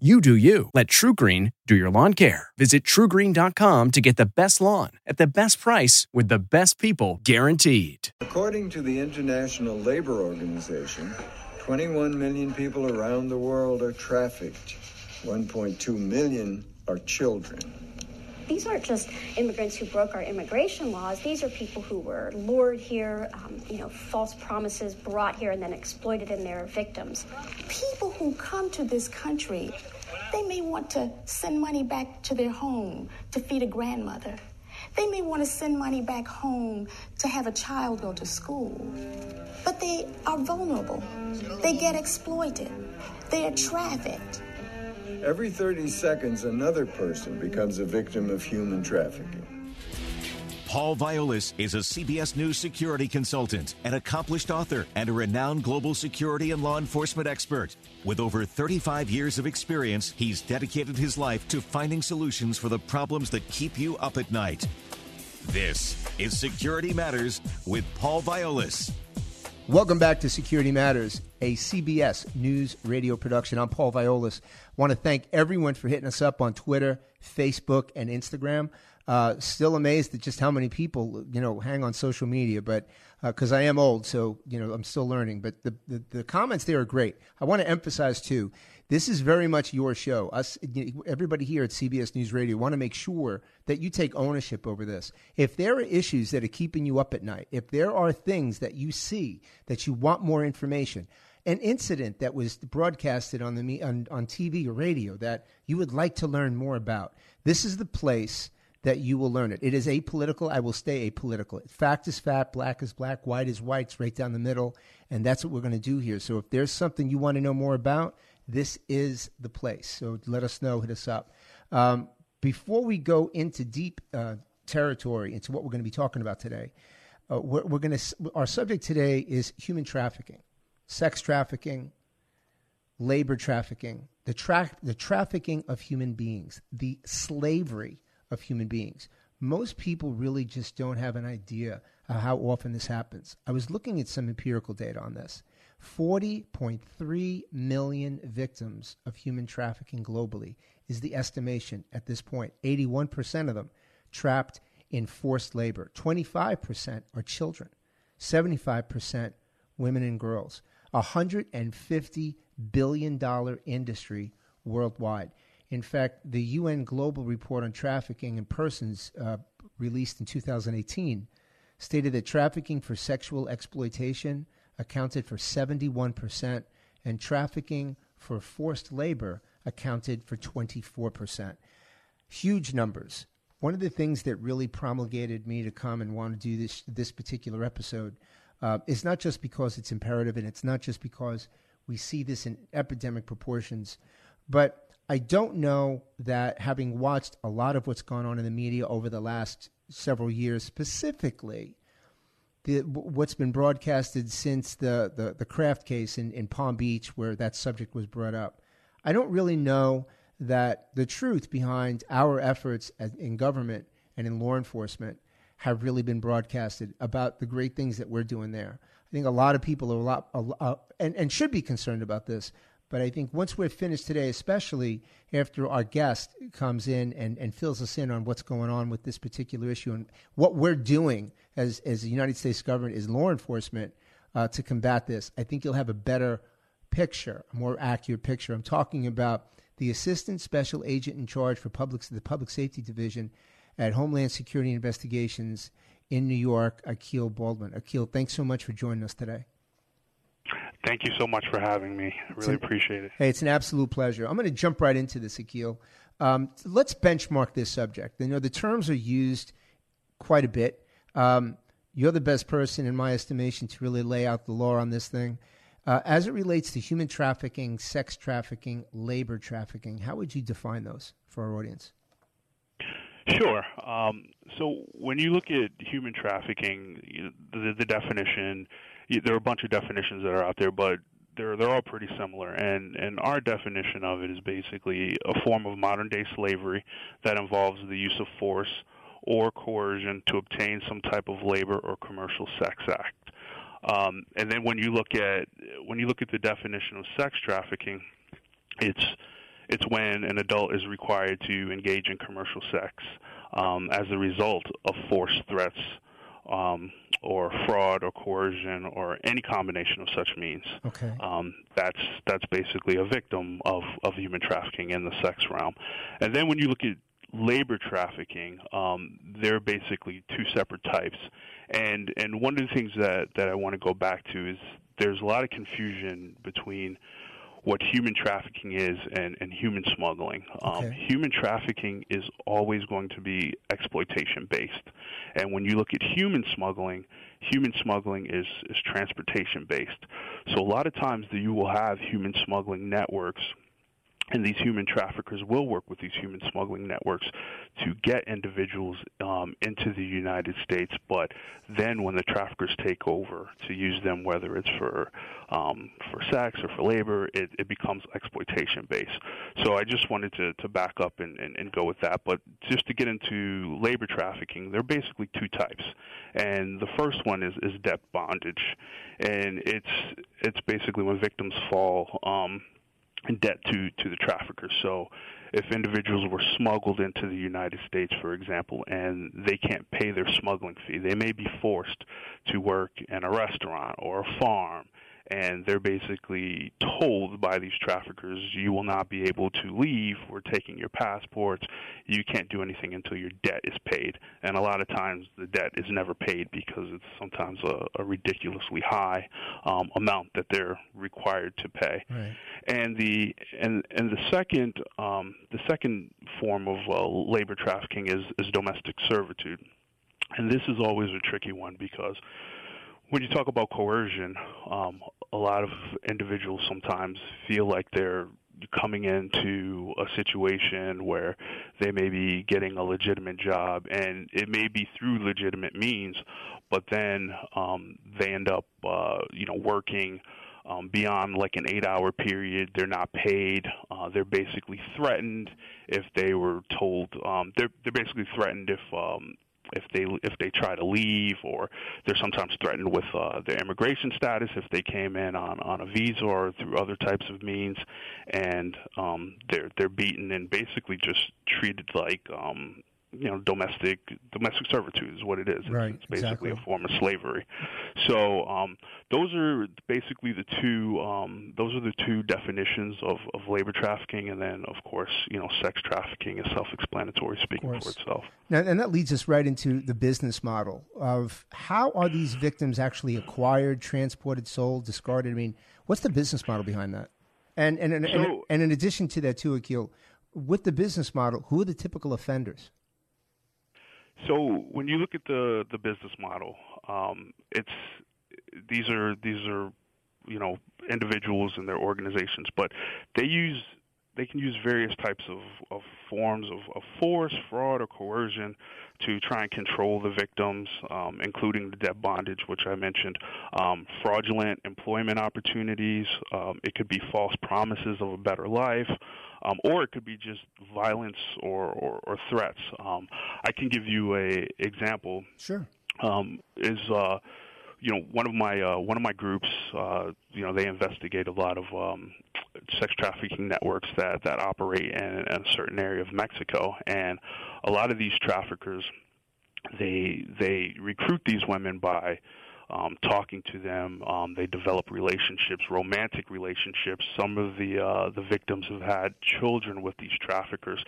You do you. Let TruGreen do your lawn care. Visit trugreen.com to get the best lawn at the best price with the best people guaranteed. According to the International Labor Organization, 21 million people around the world are trafficked. 1.2 million are children. These aren't just immigrants who broke our immigration laws. These are people who were lured here, um, you know, false promises brought here and then exploited and they're victims. People who come to this country, they may want to send money back to their home to feed a grandmother. They may want to send money back home to have a child go to school. But they are vulnerable. They get exploited. They are trafficked. Every 30 seconds, another person becomes a victim of human trafficking. Paul Viollis is a CBS News security consultant, an accomplished author, and a renowned global security and law enforcement expert. With over 35 years of experience, he's dedicated his life to finding solutions for the problems that keep you up at night. This is Security Matters with Paul Viollis. Welcome back to Security Matters, a CBS News radio production. I'm Paul Viollis. Want to thank everyone for hitting us up on Twitter, Facebook, and Instagram. Uh, still amazed at just how many people you know hang on social media, but because uh, I am old, so you know I'm still learning. But the, the the comments there are great. I want to emphasize too this is very much your show. Us, everybody here at CBS News Radio, want to make sure that you take ownership over this. If there are issues that are keeping you up at night, if there are things that you see that you want more information, an incident that was broadcasted on the on, on TV or radio that you would like to learn more about, this is the place that you will learn it. It is apolitical. I will stay apolitical. Fact is fact, black is black, white is white, it's right down the middle. And that's what we're going to do here. So if there's something you want to know more about, this is the place. So let us know, hit us up. Um, before we go into deep uh, territory, into what we're going to be talking about today, uh, we're, we're going to. Our subject today is human trafficking, sex trafficking, labor trafficking, the tra- the trafficking of human beings, the slavery of human beings. Most people really just don't have an idea how often this happens. I was looking at some empirical data on this. 40.3 million victims of human trafficking globally is the estimation at this point. 81% of them trapped in forced labor. 25% are children. 75% women and girls. A $150 billion industry worldwide. In fact, the UN Global Report on Trafficking in Persons, uh, released in 2018, stated that trafficking for sexual exploitation accounted for 71%, and trafficking for forced labor accounted for 24%. Huge numbers. One of the things that really promulgated me to come and want to do this, this particular episode uh, is not just because it's imperative and it's not just because we see this in epidemic proportions, but I don't know that having watched a lot of what's gone on in the media over the last several years, specifically the, what's been broadcasted since the, the, the Kraft case in, in Palm Beach, where that subject was brought up. I don't really know that the truth behind our efforts as, in government and in law enforcement have really been broadcasted about the great things that we're doing there. I think a lot of people are a lot, a, uh, and, and should be concerned about this. But I think once we're finished today, especially after our guest comes in and, and fills us in on what's going on with this particular issue and what we're doing as, as the United States government, is law enforcement, uh, to combat this, I think you'll have a better picture, a more accurate picture. I'm talking about the Assistant Special Agent in charge for public, the Public Safety Division at Homeland Security Investigations in New York, Akil Baldwin. Akil, thanks so much for joining us today. Thank you so much for having me. I really an, appreciate it. Hey, it's an absolute pleasure. I'm going to jump right into this, Akil. Um, let's benchmark this subject. You know, the terms are used quite a bit. Um, You're the best person, in my estimation, to really lay out the law on this thing. Uh, as it relates to human trafficking, sex trafficking, labor trafficking, how would you define those for our audience? Sure. Um, so when you look at human trafficking, you know, the, the definition, there are a bunch of definitions that are out there, but they're they're all pretty similar. And and our definition of it is basically a form of modern day slavery that involves the use of force or coercion to obtain some type of labor or commercial sex act. Um, and then when you look at when you look at the definition of sex trafficking, it's it's when an adult is required to engage in commercial sex um, as a result of force threats um, or fraud or coercion or any combination of such means. Okay. Um, that's that's basically a victim of, of human trafficking in the sex realm. And then when you look at labor trafficking, um, they're basically two separate types. And and one of the things that, that I want to go back to is there's a lot of confusion between what human trafficking is and, and human smuggling. Um, Okay. Human trafficking is always going to be exploitation based. And when you look at human smuggling, human smuggling is, is transportation based. So a lot of times that you will have human smuggling networks and these human traffickers will work with these human smuggling networks to get individuals um, into the United States. But then, when the traffickers take over to use them, whether it's for um, for sex or for labor, it, it becomes exploitation based. So I just wanted to, to back up and, and, and go with that. But just to get into labor trafficking, there are basically two types, and the first one is, is debt bondage, and it's it's basically when victims fall. Um, debt to to the traffickers. So, if individuals were smuggled into the United States, for example, and they can't pay their smuggling fee, they may be forced to work in a restaurant or a farm. And they're basically told by these traffickers, you will not be able to leave. We're taking your passports. You can't do anything until your debt is paid. And a lot of times the debt is never paid because it's sometimes a, a ridiculously high um, amount that they're required to pay Right. and the and and the second um, the second form of uh, labor trafficking is is domestic servitude, and this is always a tricky one because when you talk about coercion, um, a lot of individuals sometimes feel like they're coming into a situation where they may be getting a legitimate job and it may be through legitimate means but then um they end up uh you know working um, beyond like an eight hour period. They're not paid. Uh, they're basically threatened if they were told. Um, they're they're basically threatened if um, if they if they try to leave, or they're sometimes threatened with uh, their immigration status if they came in on on a visa or through other types of means, and um, they're they're beaten and basically just treated like. Um, you know, domestic domestic servitude is what it is. It's- Right, It's basically exactly. a form of slavery. So um, those are basically the two. Um, those are the two definitions of, of labor trafficking, and then of course, you know, sex trafficking is self-explanatory, speaking for itself. Now, and that leads us right into the business model of how are these victims actually acquired, transported, sold, discarded? I mean, what's the business model behind that? And and and, and, and in addition to that, too, Akil, with the business model, who are the typical offenders? So when you look at the the business model, um, it's these are these are you know individuals and their organizations, but they use they can use various types of, of forms of, of force, fraud, or coercion to try and control the victims, um, including the debt bondage, which I mentioned, um, fraudulent employment opportunities. Um, it could be false promises of a better life, um, or it could be just violence or, or, or threats. Um, I can give you a example Sure. um, is uh, you know one of my uh, one of my groups. Uh, you know they investigate a lot of um, sex trafficking networks that that operate in, a certain area of Mexico, and a lot of these traffickers they they recruit these women by um, talking to them. Um, they develop relationships, romantic relationships. Some of the uh, the victims have had children with these traffickers.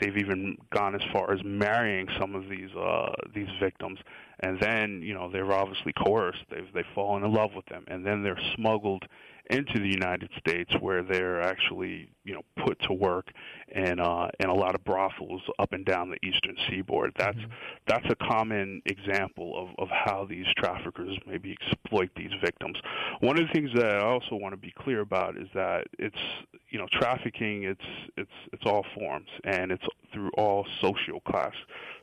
They've even gone as far as marrying some of these uh, these victims, and then you know they're obviously coerced. They've they've fallen in love with them, and then they're smuggled into the United States where they're actually you know put to work in uh, in a lot of brothels up and down the eastern seaboard. That's mm-hmm. that's a common example of, of how these traffickers maybe exploit these victims. One of the things that I also want to be clear about is that it's you know trafficking it's it's it's all forms and it's through all social class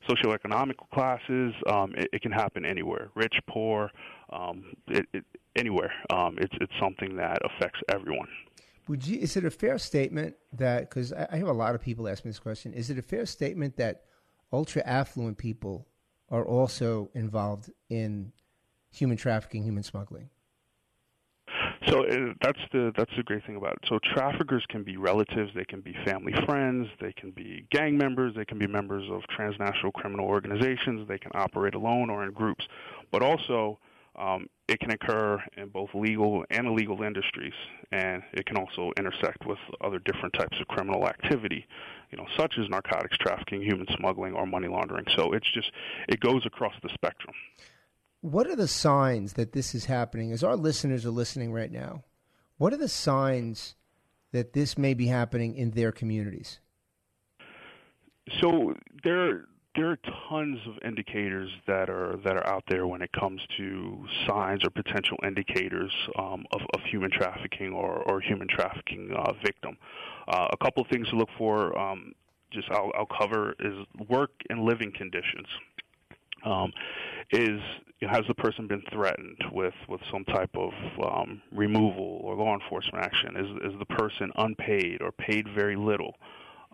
socioeconomic classes um, it, it can happen anywhere rich poor um, it, it, anywhere. Um, it's it's something that affects everyone. Would you? Is it a fair statement that because I, I have a lot of people ask me this question? Is it a fair statement that ultra affluent people are also involved in human trafficking, human smuggling? So uh, that's the that's the great thing about it. So traffickers can be relatives, they can be family friends, they can be gang members, they can be members of transnational criminal organizations, they can operate alone or in groups. But also, um, it can occur in both legal and illegal industries, and it can also intersect with other different types of criminal activity, you know, such as narcotics trafficking, human smuggling, or money laundering. So it's just it goes across the spectrum. What are the signs that this is happening? As our listeners are listening right now, what are the signs that this may be happening in their communities? So there there are tons of indicators that are that are out there when it comes to signs or potential indicators um, of, of, human trafficking or, or human trafficking uh, victim. Uh, a couple of things to look for. Um, just I'll, I'll, cover is work and living conditions. Um, is has the person been threatened with, with some type of um, removal or law enforcement action? Is is the person unpaid or paid very little?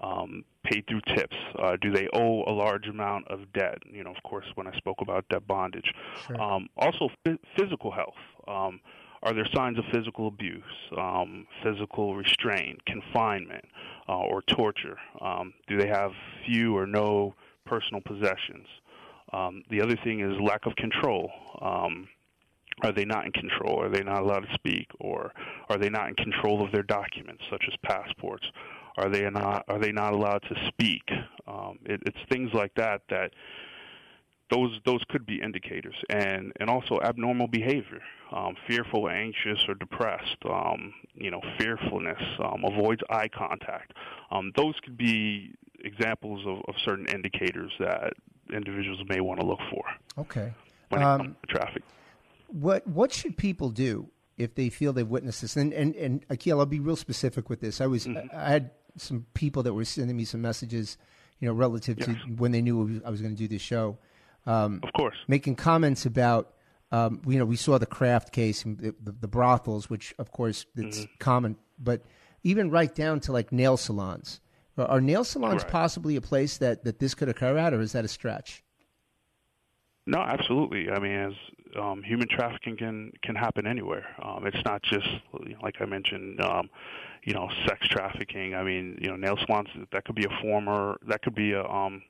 um, paid through tips? Uh, do they owe a large amount of debt? You know, of course, when I spoke about debt bondage. Sure. Um, also, f- physical health. Um, are there signs of physical abuse, um, physical restraint, confinement, uh, or torture? Um, do they have few or no personal possessions? Um, the other thing is lack of control. Um, are they not in control? Are they not allowed to speak? Or are they not in control of their documents, such as passports? Are they not are they not allowed to speak? Um, it, it's things like that that those those could be indicators, and and also abnormal behavior, um, fearful, anxious, or depressed. Um, you know, fearfulness, um, avoids eye contact. Um, those could be examples of, of certain indicators that individuals may want to look for. Okay. When it comes um, to traffic. What what should people do if they feel they've witnessed this? And and and Akil, I'll be real specific with this. I was mm-hmm. I had some people that were sending me some messages, you know, relative yes. to when they knew I was going to do this show. Um, of course, making comments about, um, you know, we saw the Kraft case, the, the, the brothels, which of course it's mm-hmm. common, but even right down to like nail salons. Are nail salons right. possibly a place that, that this could occur at, or is that a stretch? No, absolutely. I mean, as um, human trafficking can can happen anywhere. Um, it's not just like I mentioned. Um, you know, sex trafficking. I mean, you know, nail salons. That could be a former. That could be a. Um,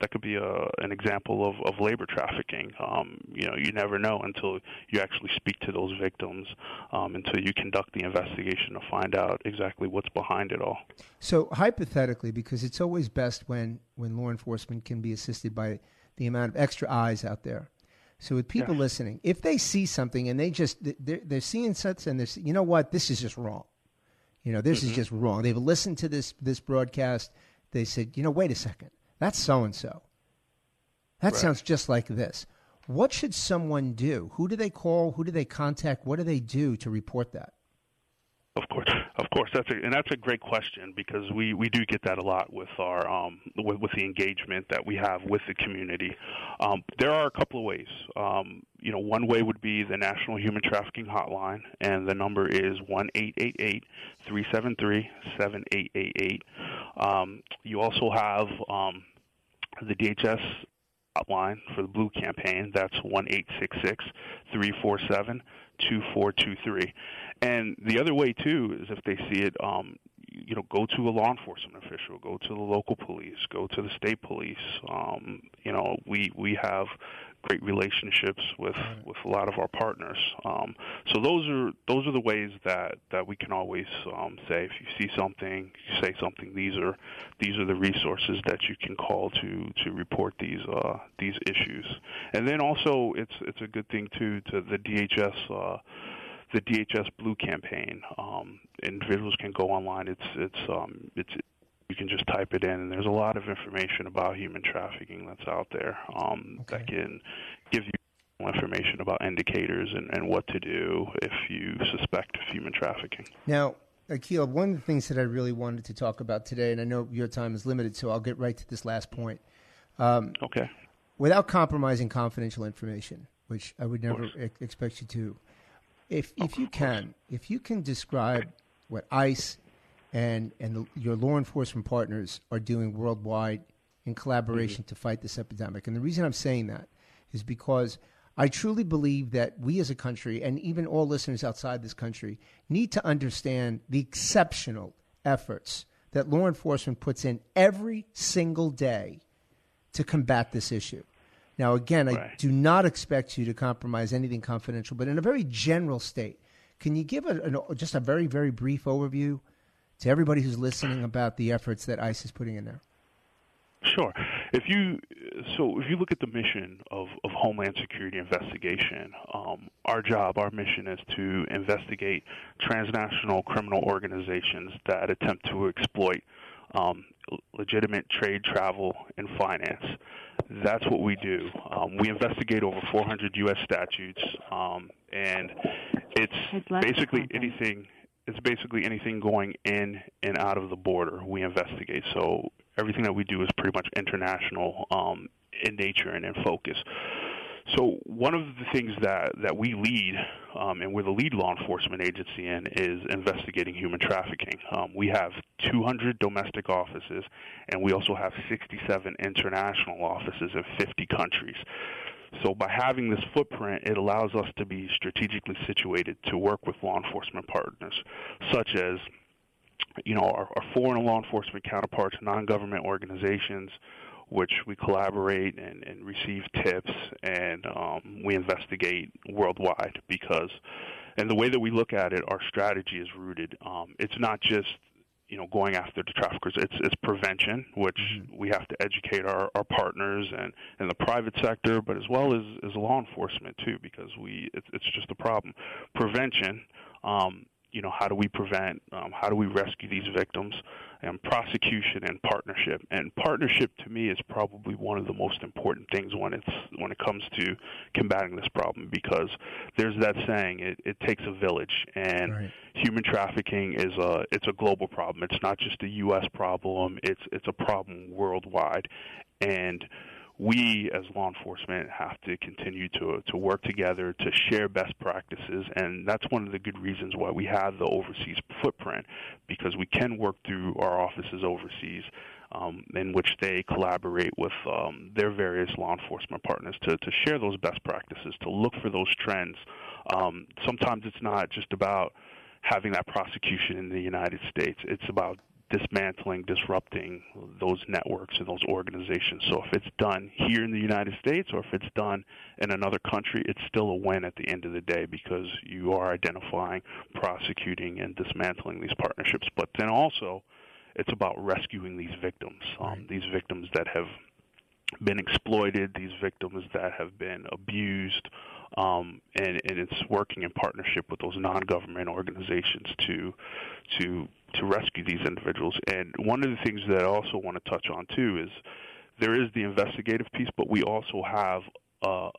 that could be a, an example of, of labor trafficking. Um, you know, you never know until you actually speak to those victims, um, until you conduct the investigation to find out exactly what's behind it all. So, hypothetically, because it's always best when, when law enforcement can be assisted by the amount of extra eyes out there. So, with people yes. listening, if they see something and they just they're, they're seeing something and they're, you know what, this is just wrong you know, this mm-hmm. is just wrong. They've listened to this this broadcast. They said, you know, wait a second, that's so and so. That right. sounds just like this. What should someone do? Who do they call? Who do they contact? What do they do to report that? Of course, of course, that's a, and that's a great question because we, we do get that a lot with our um, with, with the engagement that we have with the community. Um, there are a couple of ways. Um, you know, one way would be the National Human Trafficking Hotline, and the number is one eight eight eight three seven three seven eight eight eight. Um, you also have um, the DHS hotline for the Blue campaign. That's one eight six six three four seven two four two three. And the other way too is if they see it, um, you know, go to a law enforcement official, go to the local police, go to the state police. Um, you know, we we have great relationships with with a lot of our partners. Um, so those are those are the ways that that we can always um, say if you see something, you say something. These are these are the resources that you can call to to report these uh, these issues. And then also it's it's a good thing too to the DHS. Uh, the DHS Blue campaign. Um, individuals can go online. It's it's um, it's you can just type it in, and there's a lot of information about human trafficking that's out there um, okay. that can give you information about indicators and, and what to do if you suspect of human trafficking. Now, Akil, one of the things that I really wanted to talk about today, and I know your time is limited, so I'll get right to this last point. Um, okay. Without compromising confidential information, which I would never e- expect you to, if if you can, if you can describe what ICE and and the, your law enforcement partners are doing worldwide in collaboration mm-hmm. to fight this epidemic. And the reason I'm saying that is because I truly believe that we as a country, and even all listeners outside this country, need to understand the exceptional efforts that law enforcement puts in every single day to combat this issue. Now, again, right. I do not expect you to compromise anything confidential, but in a very general state, can you give a, an, just a very, very brief overview to everybody who's listening about the efforts that ICE is putting in there? Sure. If you so if you look at the mission of, of Homeland Security investigation, um, our job, our mission is to investigate transnational criminal organizations that attempt to exploit um, legitimate trade, travel, and finance. That's what we do. Um, we investigate over 400 U.S. statutes, um, and it's basically anything it's basically anything going in and out of the border we investigate. So everything that we do is pretty much international um, in nature and in focus. So one of the things that, that we lead, um, and we're the lead law enforcement agency in, is investigating human trafficking. Um, we have 200 domestic offices, and we also have 67 international offices in 50 countries. So by having this footprint, it allows us to be strategically situated to work with law enforcement partners, such as you know our, our foreign law enforcement counterparts, non-government organizations, which we collaborate and, and receive tips and um, we investigate worldwide because and the way that we look at it, our strategy is rooted. Um, it's not just you know going after the traffickers. It's it's prevention, which mm-hmm. we have to educate our, our partners and and the private sector, but as well as as law enforcement too, because we it's it's just a problem. Prevention. Um, you know, how do we prevent? Um, how do we rescue these victims? And prosecution and partnership. And partnership to me is probably one of the most important things when it's when it comes to combating this problem because there's that saying it, it takes a village and right. human trafficking is a it's a global problem. It's not just a US problem, it's it's a problem worldwide. And we as law enforcement have to continue to to work together to share best practices and that's one of the good reasons why we have the overseas footprint because we can work through our offices overseas um, in which they collaborate with um, their various law enforcement partners to, to share those best practices, to look for those trends. Um, sometimes it's not just about having that prosecution in the United States. It's about dismantling, disrupting those networks and those organizations. So if it's done here in the United States or if it's done in another country, it's still a win at the end of the day because you are identifying, prosecuting, and dismantling these partnerships. But then also, it's about rescuing these victims, um, these victims that have been exploited, these victims that have been abused, um, and, and it's working in partnership with those non-government organizations to to to rescue these individuals. And one of the things that I also want to touch on too is there is the investigative piece, but we also have a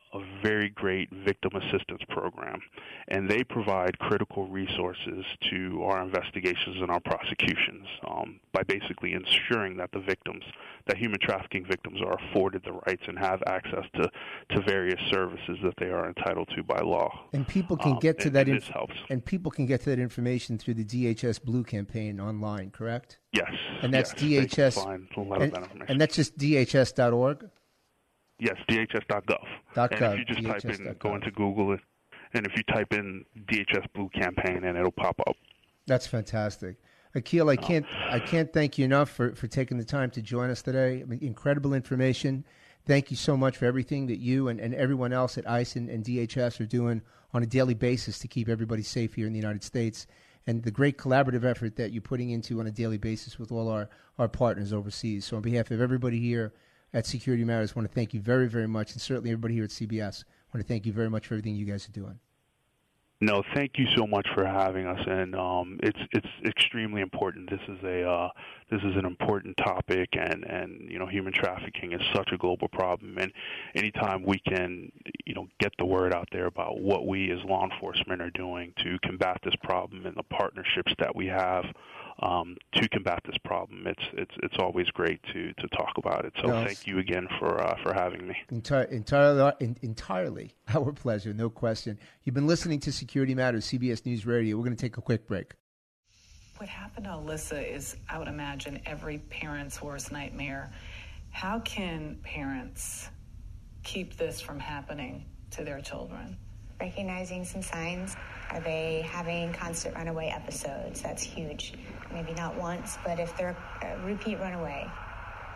very great victim assistance program, and they provide critical resources to our investigations and our prosecutions um, by basically ensuring that the victims, that human trafficking victims, are afforded the rights and have access to, to various services that they are entitled to by law. And people can um, get to and, that. Inf- helps. And people can get to that information through the DHS Blue campaign online, correct? Yes. And that's yes, DHS. And, and that's just DHS.org. Yes, DHS.gov. Dot and if you just type in, go into Google it, and if you type in DHS Blue campaign, and it'll pop up. That's fantastic. Akil, I um, can't I can't thank you enough for, for taking the time to join us today. I mean, incredible information. Thank you so much for everything that you and, and everyone else at ICE and, and DHS are doing on a daily basis to keep everybody safe here in the United States and the great collaborative effort that you're putting into on a daily basis with all our, our partners overseas. So, on behalf of everybody here at Security Matters, want to thank you very, very much, and certainly everybody here at CBS. Want to thank you very much for everything you guys are doing. No, thank you so much for having us, and um, it's it's extremely important. This is a uh, this is an important topic, and and you know human trafficking is such a global problem, and anytime we can you know get the word out there about what we as law enforcement are doing to combat this problem and the partnerships that we have um, to combat this problem. It's it's it's always great to to talk about it. So no, thank you again for uh, for having me. Entire, entirely entirely our pleasure, no question. You've been listening to Security Matters, CBS News Radio. We're going to take a quick break. What happened to Alyssa is, I would imagine, every parent's worst nightmare. How can parents keep this from happening to their children? Recognizing some signs. Are they having constant runaway episodes? That's huge maybe not once, but if they're a repeat runaway,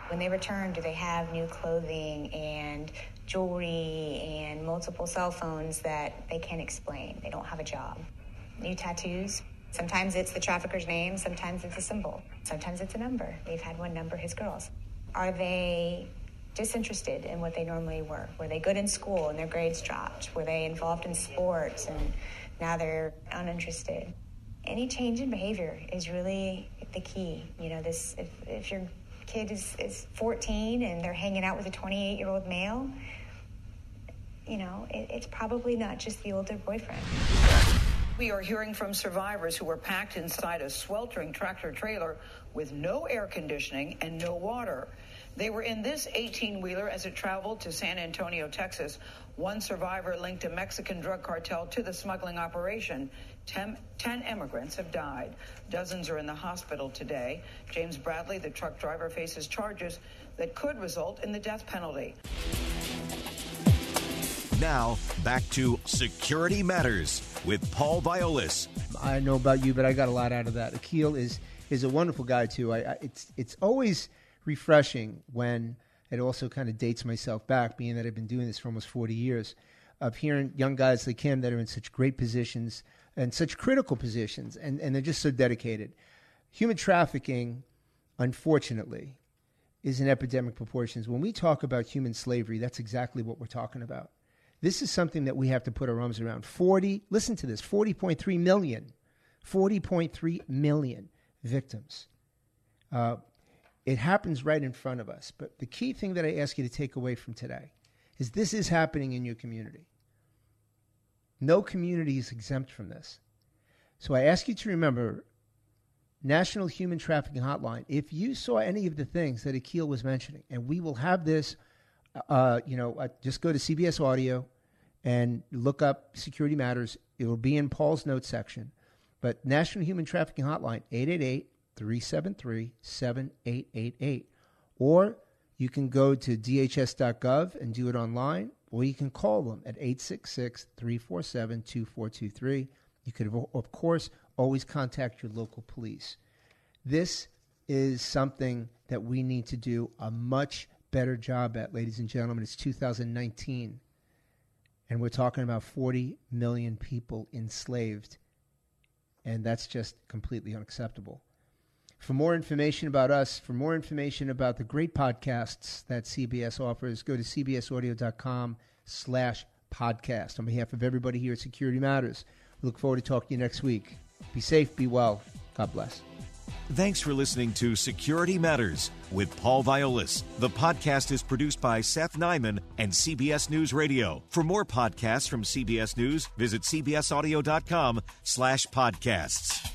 when they return, do they have new clothing and jewelry and multiple cell phones that they can't explain? They don't have a job. New tattoos. Sometimes it's the trafficker's name, sometimes it's a symbol, sometimes it's a number. We've had one number his girls. Are they disinterested in what they normally were? Were they good in school and their grades dropped? Were they involved in sports and now they're uninterested? Any change in behavior is really the key. You know, this if, if your kid is, is 14 and they're hanging out with a 28 year old male, you know, it, it's probably not just the older boyfriend. We are hearing from survivors who were packed inside a sweltering tractor trailer with no air conditioning and no water. They were in this 18 wheeler as it traveled to San Antonio, Texas. One survivor linked a Mexican drug cartel to the smuggling operation. Ten, ten, immigrants have died. Dozens are in the hospital today. James Bradley, the truck driver, faces charges that could result in the death penalty. Now, back to Security Matters with Paul Viollis. I know about you, but I got a lot out of that. Akil is is a wonderful guy too. I, I, it's it's always refreshing when it also kind of dates myself back, being that I've been doing this for almost forty years, of hearing young guys like him that are in such great positions and such critical positions, and, and they're just so dedicated. Human trafficking, unfortunately, is in epidemic proportions. When we talk about human slavery, that's exactly what we're talking about. This is something that we have to put our arms around. 40, listen to this 40.3 million, 40.3 million victims. Uh, it happens right in front of us. But the key thing that I ask you to take away from today is this is happening in your community. No community is exempt from this. So I ask you to remember National Human Trafficking Hotline. If you saw any of the things that Akil was mentioning, and we will have this, uh, you know, uh, just go to CBS Audio and look up Security Matters. It will be in Paul's notes section. But National Human Trafficking Hotline, 888 373 7888. Or you can go to dhs.gov and do it online, or you can call them at 866 347 2423. You could, of course, always contact your local police. This is something that we need to do a much better job at, ladies and gentlemen. It's 2019, and we're talking about 40 million people enslaved, and that's just completely unacceptable. For more information about us, for more information about the great podcasts that CBS offers, go to cbsaudio.com slash podcast. On behalf of everybody here at Security Matters, we look forward to talking to you next week. Be safe, be well. God bless. Thanks for listening to Security Matters with Paul Viollis. The podcast is produced by Seth Nyman and CBS News Radio. For more podcasts from CBS News, visit cbsaudio.com slash podcasts.